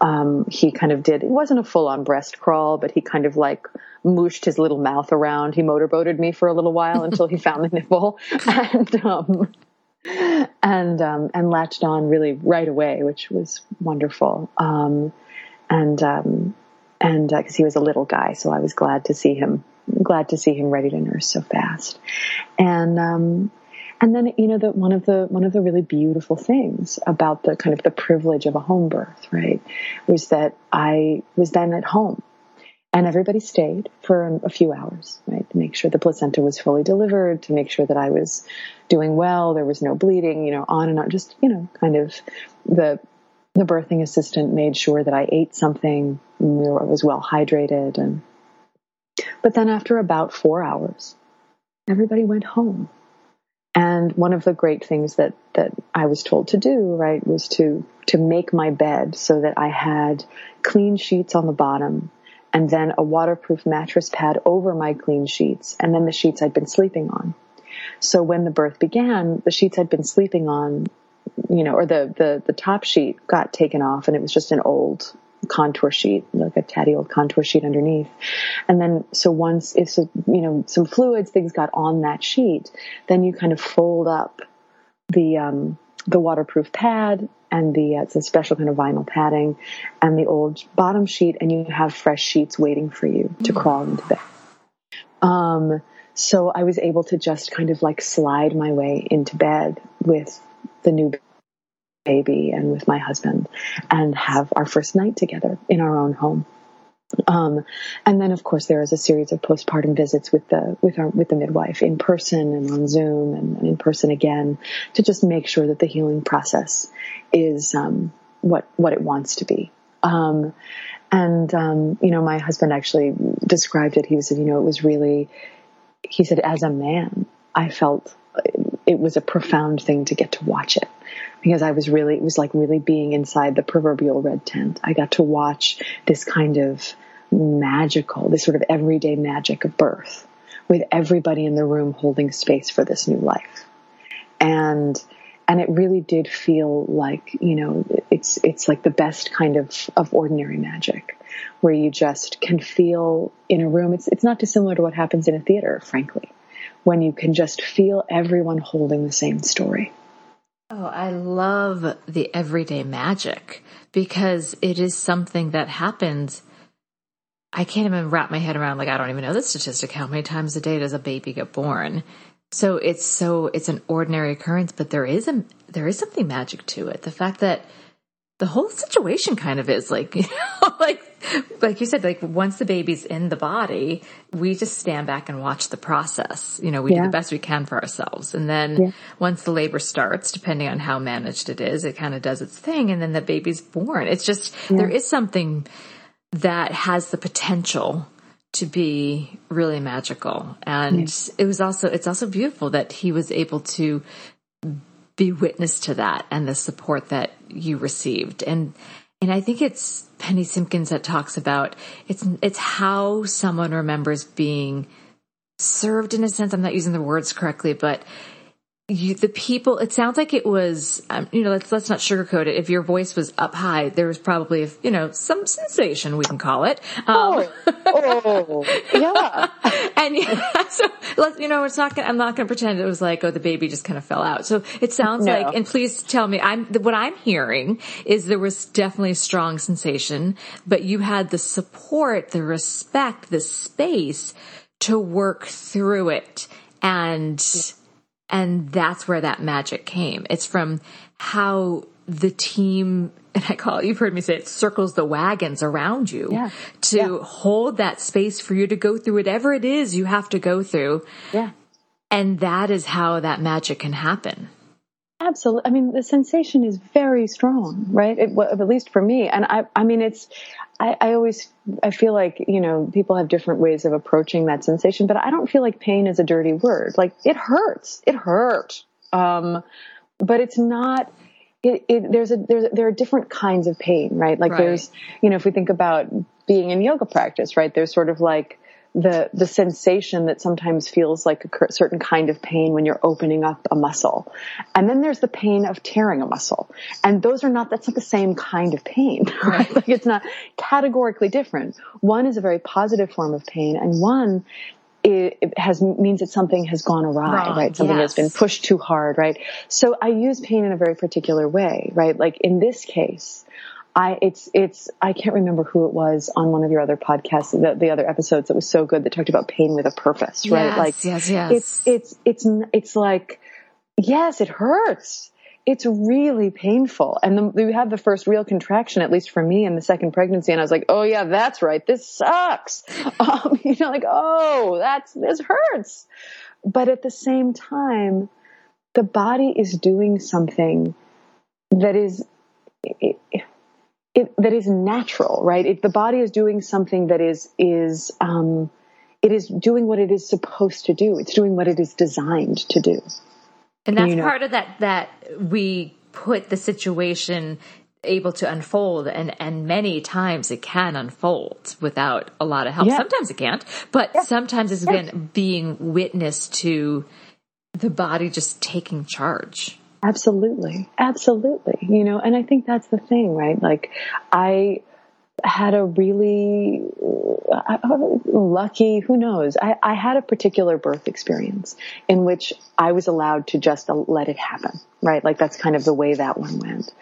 um, he kind of did, it wasn't a full on breast crawl, but he kind of like mooshed his little mouth around. He motorboated me for a little while [LAUGHS] until he found the nipple and, um, and, um, and latched on really right away, which was wonderful. Um, and, um, and, uh, cause he was a little guy. So I was glad to see him, glad to see him ready to nurse so fast. And, um, and then, you know, that one of the, one of the really beautiful things about the kind of the privilege of a home birth, right, was that I was then at home. And everybody stayed for a few hours, right, to make sure the placenta was fully delivered, to make sure that I was doing well, there was no bleeding, you know, on and on, just, you know, kind of the, the birthing assistant made sure that I ate something, I was well hydrated and, but then after about four hours, everybody went home and one of the great things that, that I was told to do, right, was to, to make my bed so that I had clean sheets on the bottom and then a waterproof mattress pad over my clean sheets and then the sheets I'd been sleeping on. So when the birth began, the sheets I'd been sleeping on, you know, or the, the, the top sheet got taken off and it was just an old contour sheet, like a tatty old contour sheet underneath. And then, so once if, you know, some fluids, things got on that sheet, then you kind of fold up the, um, the waterproof pad and the, uh, it's a special kind of vinyl padding and the old bottom sheet and you have fresh sheets waiting for you to mm. crawl into bed. Um, so I was able to just kind of like slide my way into bed with the new baby and with my husband and have our first night together in our own home. Um, and then of course there is a series of postpartum visits with the with our with the midwife in person and on Zoom and, and in person again to just make sure that the healing process is um, what what it wants to be. Um, and um, you know, my husband actually described it. He said, you know, it was really. He said, as a man, I felt it was a profound thing to get to watch it because I was really, it was like really being inside the proverbial red tent. I got to watch this kind of magical, this sort of everyday magic of birth with everybody in the room holding space for this new life. And, and it really did feel like you know it's it's like the best kind of of ordinary magic where you just can feel in a room it's it's not dissimilar to what happens in a theater frankly when you can just feel everyone holding the same story oh i love the everyday magic because it is something that happens I can't even wrap my head around like I don't even know the statistic how many times a day does a baby get born so it's so it's an ordinary occurrence, but there is a there is something magic to it. The fact that the whole situation kind of is like [LAUGHS] you know like [LAUGHS] like you said like once the baby's in the body we just stand back and watch the process you know we yeah. do the best we can for ourselves and then yeah. once the labor starts depending on how managed it is it kind of does its thing and then the baby's born it's just yeah. there is something that has the potential to be really magical. And it was also, it's also beautiful that he was able to be witness to that and the support that you received. And, and I think it's Penny Simpkins that talks about it's, it's how someone remembers being served in a sense. I'm not using the words correctly, but you, the people, it sounds like it was, um, you know, let's, let's not sugarcoat it. If your voice was up high, there was probably, you know, some sensation, we can call it. Um, oh, [LAUGHS] oh, yeah. [LAUGHS] and yeah, so let's, you know, it's not gonna, I'm not going to pretend it was like, oh, the baby just kind of fell out. So it sounds no. like, and please tell me, I'm, what I'm hearing is there was definitely a strong sensation, but you had the support, the respect, the space to work through it and, yeah and that's where that magic came. It's from how the team, and I call it, you've heard me say it, circles the wagons around you yeah. to yeah. hold that space for you to go through whatever it is you have to go through. Yeah. And that is how that magic can happen. Absolutely. I mean, the sensation is very strong, right? It, well, at least for me. And I, I mean, it's, I, I always, I feel like, you know, people have different ways of approaching that sensation, but I don't feel like pain is a dirty word. Like it hurts. It hurt. Um, but it's not, it, it, there's a, there's, there are different kinds of pain, right? Like right. there's, you know, if we think about being in yoga practice, right? There's sort of like, the the sensation that sometimes feels like a certain kind of pain when you're opening up a muscle and then there's the pain of tearing a muscle and those are not that's not the same kind of pain [LAUGHS] right [LAUGHS] like it's not categorically different one is a very positive form of pain and one it, has means that something has gone awry, Wrong. right? Something yes. has been pushed too hard, right? So I use pain in a very particular way, right? Like in this case, I it's it's I can't remember who it was on one of your other podcasts, the, the other episodes that was so good that talked about pain with a purpose, right? Yes, like yes, yes. It's it's it's it's like yes, it hurts. It's really painful. And then we had the first real contraction, at least for me in the second pregnancy. And I was like, oh yeah, that's right. This sucks. [LAUGHS] Um, you know, like, oh, that's, this hurts. But at the same time, the body is doing something that is, it, it, that is natural, right? It, the body is doing something that is is um, it is doing what it is supposed to do. It's doing what it is designed to do. And that's you know? part of that that we put the situation able to unfold and and many times it can unfold without a lot of help. Yeah. Sometimes it can't, but yeah. sometimes it's yeah. been being witness to the body just taking charge. Absolutely. Absolutely. You know, and I think that's the thing, right? Like I had a really lucky, who knows? I, I had a particular birth experience in which I was allowed to just let it happen, right? Like that's kind of the way that one went.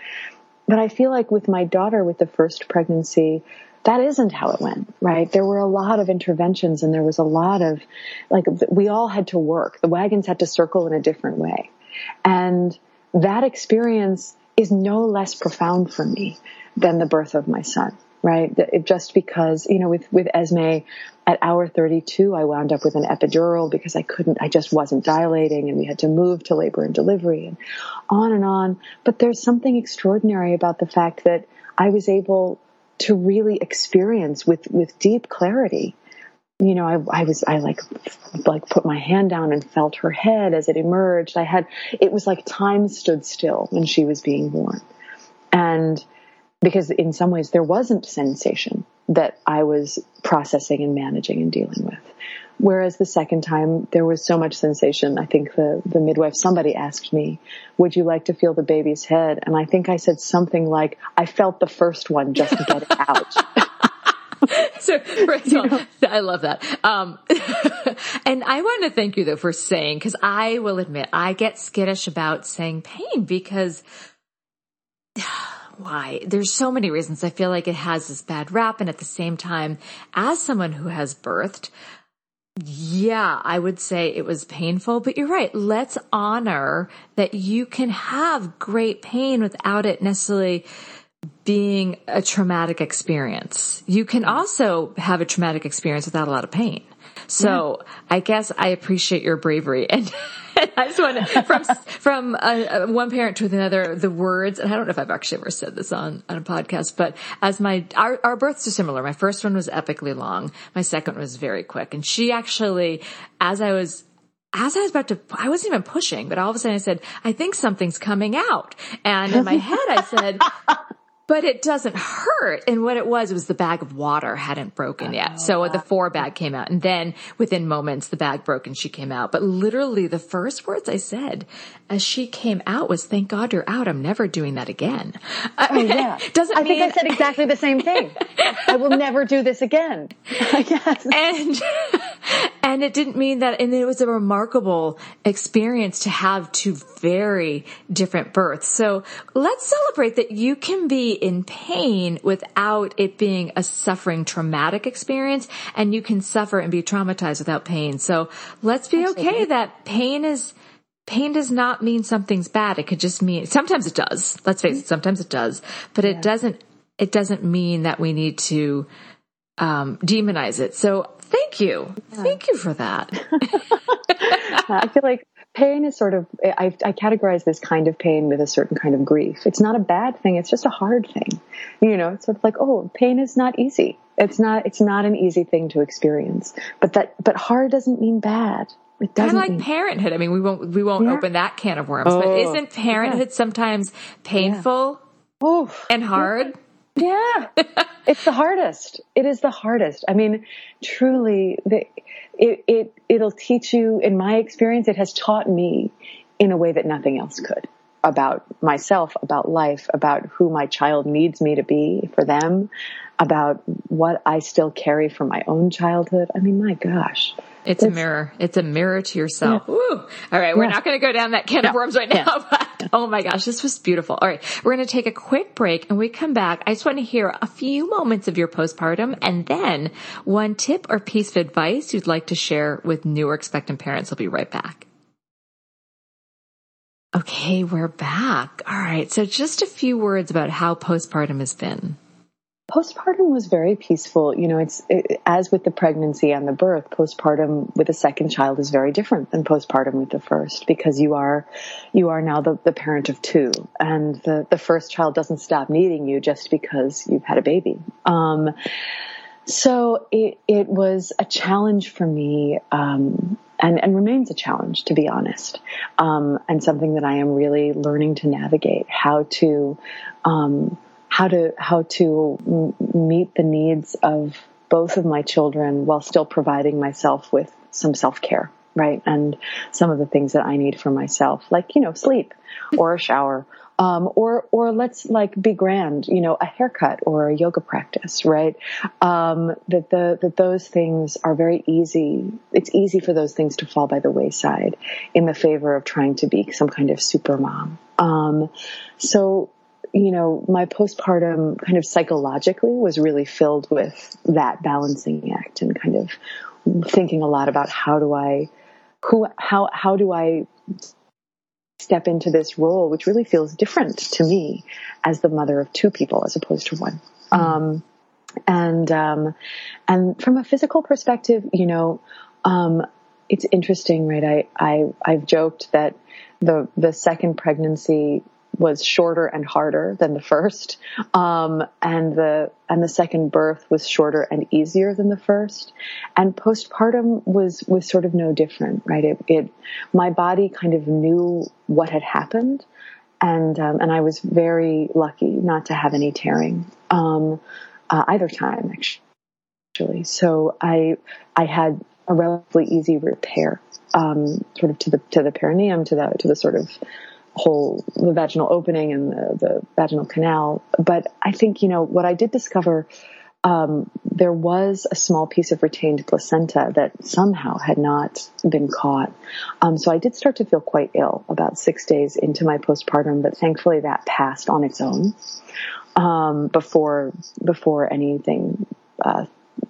But I feel like with my daughter, with the first pregnancy, that isn't how it went, right? There were a lot of interventions and there was a lot of, like, we all had to work. The wagons had to circle in a different way. And that experience is no less profound for me than the birth of my son, right? It, just because, you know, with, with Esme at hour 32, I wound up with an epidural because I couldn't, I just wasn't dilating and we had to move to labor and delivery and on and on. But there's something extraordinary about the fact that I was able to really experience with, with deep clarity you know, I, I was, I like, like put my hand down and felt her head as it emerged. I had, it was like time stood still when she was being born. And because in some ways there wasn't sensation that I was processing and managing and dealing with. Whereas the second time there was so much sensation. I think the, the midwife, somebody asked me, would you like to feel the baby's head? And I think I said something like, I felt the first one just get it out. [LAUGHS] [LAUGHS] so first of all, I love that. Um, [LAUGHS] and I want to thank you though for saying, cause I will admit I get skittish about saying pain because [SIGHS] why? There's so many reasons. I feel like it has this bad rap. And at the same time, as someone who has birthed, yeah, I would say it was painful, but you're right. Let's honor that you can have great pain without it necessarily being a traumatic experience. You can also have a traumatic experience without a lot of pain. So yeah. I guess I appreciate your bravery [LAUGHS] and, I just want to, from, from uh, one parent to another, the words, and I don't know if I've actually ever said this on, on a podcast, but as my, our, our births are similar. My first one was epically long. My second was very quick. And she actually, as I was as I was about to, I wasn't even pushing, but all of a sudden I said, I think something's coming out. And in my [LAUGHS] head I said, but it doesn't hurt. And what it was, it was the bag of water hadn't broken yet. Oh, so the forebag came out and then within moments the bag broke and she came out. But literally the first words I said as she came out was, thank God you're out. I'm never doing that again. Oh yeah. [LAUGHS] Doesn't I mean... think I said exactly the same thing. [LAUGHS] I will never do this again. [LAUGHS] yes. And, and it didn't mean that, and it was a remarkable experience to have two very different births. So let's celebrate that you can be in pain without it being a suffering traumatic experience and you can suffer and be traumatized without pain. So let's be Absolutely. okay that pain is, pain does not mean something's bad. It could just mean, sometimes it does. Let's face it, sometimes it does, but yeah. it doesn't, it doesn't mean that we need to, um, demonize it. So thank you. Yeah. Thank you for that. [LAUGHS] I feel like pain is sort of I, I, categorize this kind of pain with a certain kind of grief it's not a bad thing it's just a hard thing you know it's sort of like oh pain is not easy it's not it's not an easy thing to experience but that but hard doesn't mean bad it doesn't kind of like parenthood i mean we won't we won't yeah. open that can of worms oh, but isn't parenthood yeah. sometimes painful yeah. and hard yeah. It's the hardest. It is the hardest. I mean truly the it, it, it'll teach you, in my experience, it has taught me in a way that nothing else could about myself, about life, about who my child needs me to be for them, about what I still carry from my own childhood. I mean, my gosh. It's, it's a mirror. It's a mirror to yourself. Yeah. All right. We're yeah. not going to go down that can of worms right now, yeah. [LAUGHS] but oh my gosh, this was beautiful. All right. We're going to take a quick break and we come back. I just want to hear a few moments of your postpartum and then one tip or piece of advice you'd like to share with new or expectant parents. I'll be right back. Okay, we're back. All right. So just a few words about how postpartum has been. Postpartum was very peaceful. You know, it's it, as with the pregnancy and the birth, postpartum with a second child is very different than postpartum with the first because you are, you are now the, the parent of two and the, the first child doesn't stop needing you just because you've had a baby. Um, so it, it was a challenge for me, um, and, and remains a challenge, to be honest, um, and something that I am really learning to navigate how to, um, how to how to meet the needs of both of my children while still providing myself with some self care, right? And some of the things that I need for myself, like you know, sleep or a shower. Um, or or let's like be grand, you know, a haircut or a yoga practice, right? Um, that the that those things are very easy. It's easy for those things to fall by the wayside in the favor of trying to be some kind of super mom. Um, so you know, my postpartum kind of psychologically was really filled with that balancing act and kind of thinking a lot about how do I, who, how, how do I step into this role, which really feels different to me as the mother of two people as opposed to one. Mm-hmm. Um, and, um, and from a physical perspective, you know, um, it's interesting, right? I, I, I've joked that the, the second pregnancy was shorter and harder than the first. Um, and the, and the second birth was shorter and easier than the first. And postpartum was, was sort of no different, right? It, it, my body kind of knew what had happened. And, um, and I was very lucky not to have any tearing, um, uh, either time actually. So I, I had a relatively easy repair, um, sort of to the to the perineum, to the to the sort of whole the vaginal opening and the, the vaginal canal. But I think you know what I did discover. Um, there was a small piece of retained placenta that somehow had not been caught. Um, so I did start to feel quite ill about six days into my postpartum, but thankfully that passed on its own um, before before anything uh,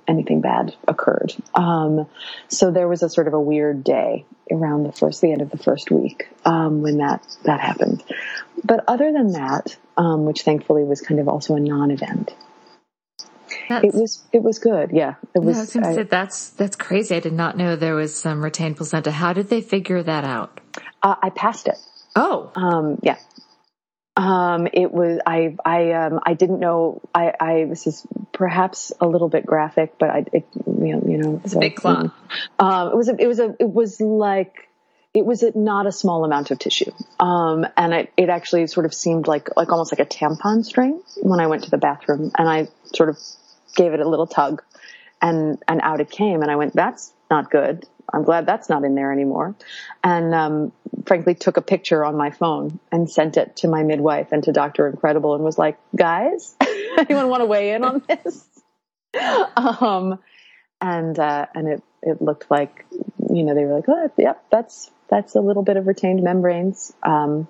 anything bad occurred. Um, so there was a sort of a weird day around the first, the end of the first week, um, when that, that happened. But other than that, um, which thankfully was kind of also a non-event, that's, it was it was good. Yeah, it was. I, I, that's that's crazy. I did not know there was some retained placenta. How did they figure that out? Uh, I passed it. Oh, um, yeah. Um, it was I I um I didn't know I I this is perhaps a little bit graphic, but I it, you know you know it's a big clot. Um, it was a, it was a it was like it was a, not a small amount of tissue. Um, and it, it actually sort of seemed like like almost like a tampon string when I went to the bathroom, and I sort of gave it a little tug, and and out it came, and I went that's not good. I'm glad that's not in there anymore. And um, frankly, took a picture on my phone and sent it to my midwife and to Dr. Incredible and was like, guys, [LAUGHS] anyone want to weigh in on this? [LAUGHS] um, and, uh, and it, it looked like, you know, they were like, oh, yep, that's, that's a little bit of retained membranes. Um,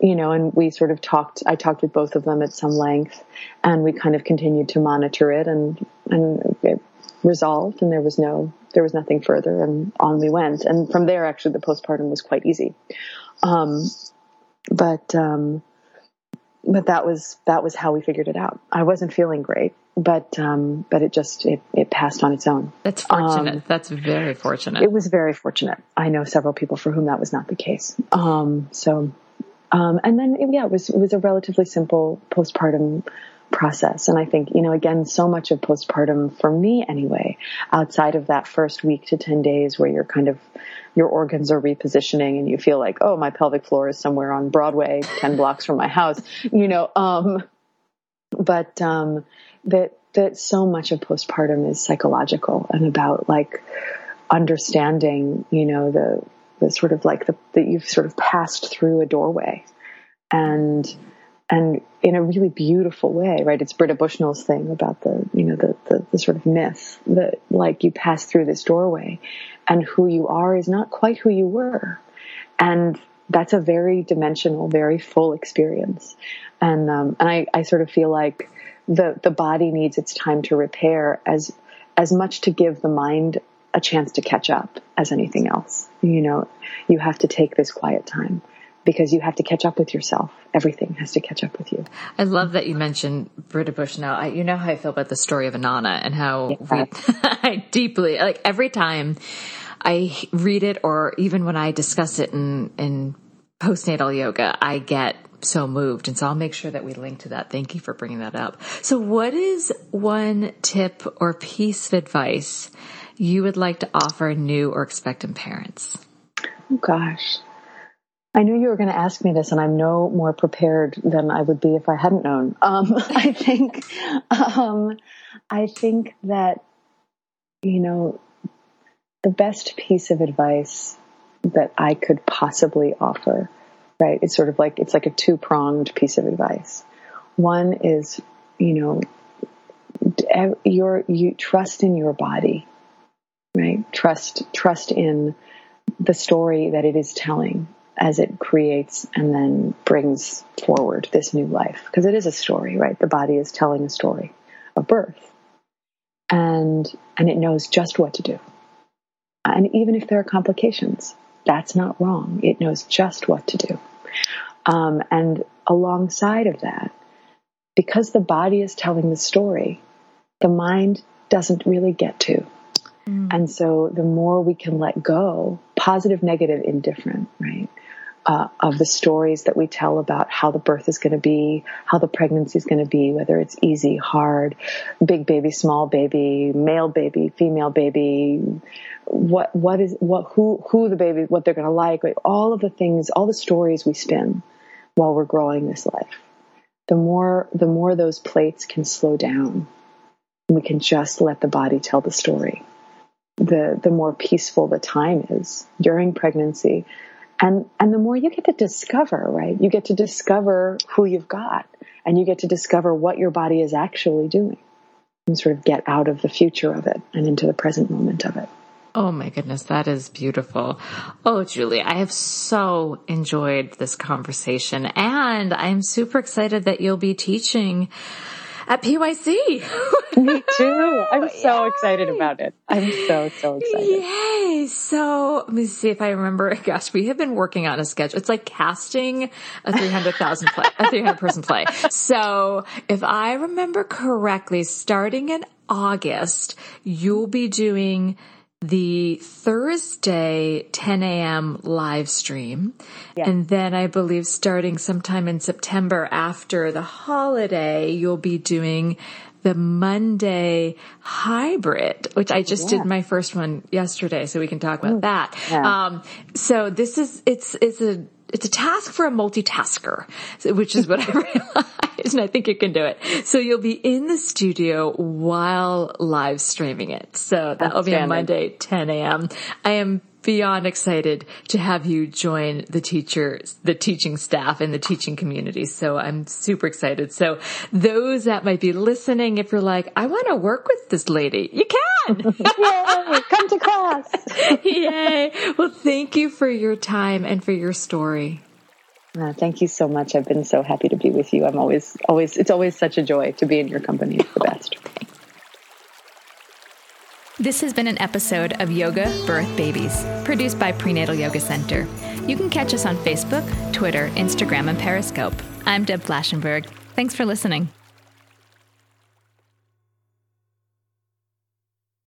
you know, and we sort of talked, I talked with both of them at some length and we kind of continued to monitor it and, and it resolved and there was no there was nothing further and on we went. And from there actually the postpartum was quite easy. Um, but um, but that was that was how we figured it out. I wasn't feeling great but um, but it just it, it passed on its own. That's fortunate. Um, that's very fortunate. it was very fortunate. I know several people for whom that was not the case. Um, so um, and then yeah it was it was a relatively simple postpartum process. And I think, you know, again, so much of postpartum for me anyway, outside of that first week to 10 days where you're kind of, your organs are repositioning and you feel like, oh, my pelvic floor is somewhere on Broadway, 10 [LAUGHS] blocks from my house, you know, um, but, um, that, that so much of postpartum is psychological and about like understanding, you know, the, the sort of like the, that you've sort of passed through a doorway and, and in a really beautiful way, right? It's Britta Bushnell's thing about the, you know, the, the, the, sort of myth that like you pass through this doorway and who you are is not quite who you were. And that's a very dimensional, very full experience. And, um, and I, I sort of feel like the, the body needs its time to repair as, as much to give the mind a chance to catch up as anything else. You know, you have to take this quiet time because you have to catch up with yourself. Everything has to catch up with you. I love that you mentioned Britta Bushnell. I, you know how I feel about the story of Inanna and how yeah. we, [LAUGHS] I deeply, like every time I read it or even when I discuss it in, in postnatal yoga, I get so moved. And so I'll make sure that we link to that. Thank you for bringing that up. So what is one tip or piece of advice you would like to offer new or expectant parents? Oh gosh. I knew you were going to ask me this, and I'm no more prepared than I would be if I hadn't known. Um, [LAUGHS] I think, um, I think that you know, the best piece of advice that I could possibly offer, right? It's sort of like it's like a two pronged piece of advice. One is, you know, your you trust in your body, right? Trust trust in the story that it is telling as it creates and then brings forward this new life. Because it is a story, right? The body is telling a story of birth. And, and it knows just what to do. And even if there are complications, that's not wrong. It knows just what to do. Um, and alongside of that, because the body is telling the story, the mind doesn't really get to. Mm. And so the more we can let go, positive, negative, indifferent, right? Uh, of the stories that we tell about how the birth is going to be, how the pregnancy is going to be, whether it's easy, hard, big baby, small baby, male baby, female baby, what what is what who who the baby, what they're going to like, like, all of the things, all the stories we spin while we're growing this life. The more the more those plates can slow down, we can just let the body tell the story. the the more peaceful the time is during pregnancy and and the more you get to discover right you get to discover who you've got and you get to discover what your body is actually doing and sort of get out of the future of it and into the present moment of it Oh my goodness, that is beautiful. Oh, Julie, I have so enjoyed this conversation and I'm super excited that you'll be teaching at PYC. Me too. I'm [LAUGHS] so Yay. excited about it. I'm so, so excited. Yay. So let me see if I remember. [LAUGHS] Gosh, we have been working on a schedule. It's like casting a 300,000 play, a 300 person play. So if I remember correctly, starting in August, you'll be doing the Thursday 10 a.m. live stream. Yeah. And then I believe starting sometime in September after the holiday, you'll be doing the Monday hybrid, which I just yeah. did my first one yesterday. So we can talk about that. Yeah. Um, so this is, it's, it's a, it's a task for a multitasker, which is what I [LAUGHS] realized, [LAUGHS] and I think you can do it. So you'll be in the studio while live streaming it. So that will be on Monday, 10 a.m. I am beyond excited to have you join the teachers, the teaching staff and the teaching community. So I'm super excited. So those that might be listening, if you're like, I want to work with this lady, you can. [LAUGHS] Yay, come to class. [LAUGHS] Yay. Well, thank you for your time and for your story. Uh, thank you so much. I've been so happy to be with you. I'm always, always, it's always such a joy to be in your company. It's the best. This has been an episode of Yoga Birth Babies, produced by Prenatal Yoga Center. You can catch us on Facebook, Twitter, Instagram, and Periscope. I'm Deb Flashenberg. Thanks for listening.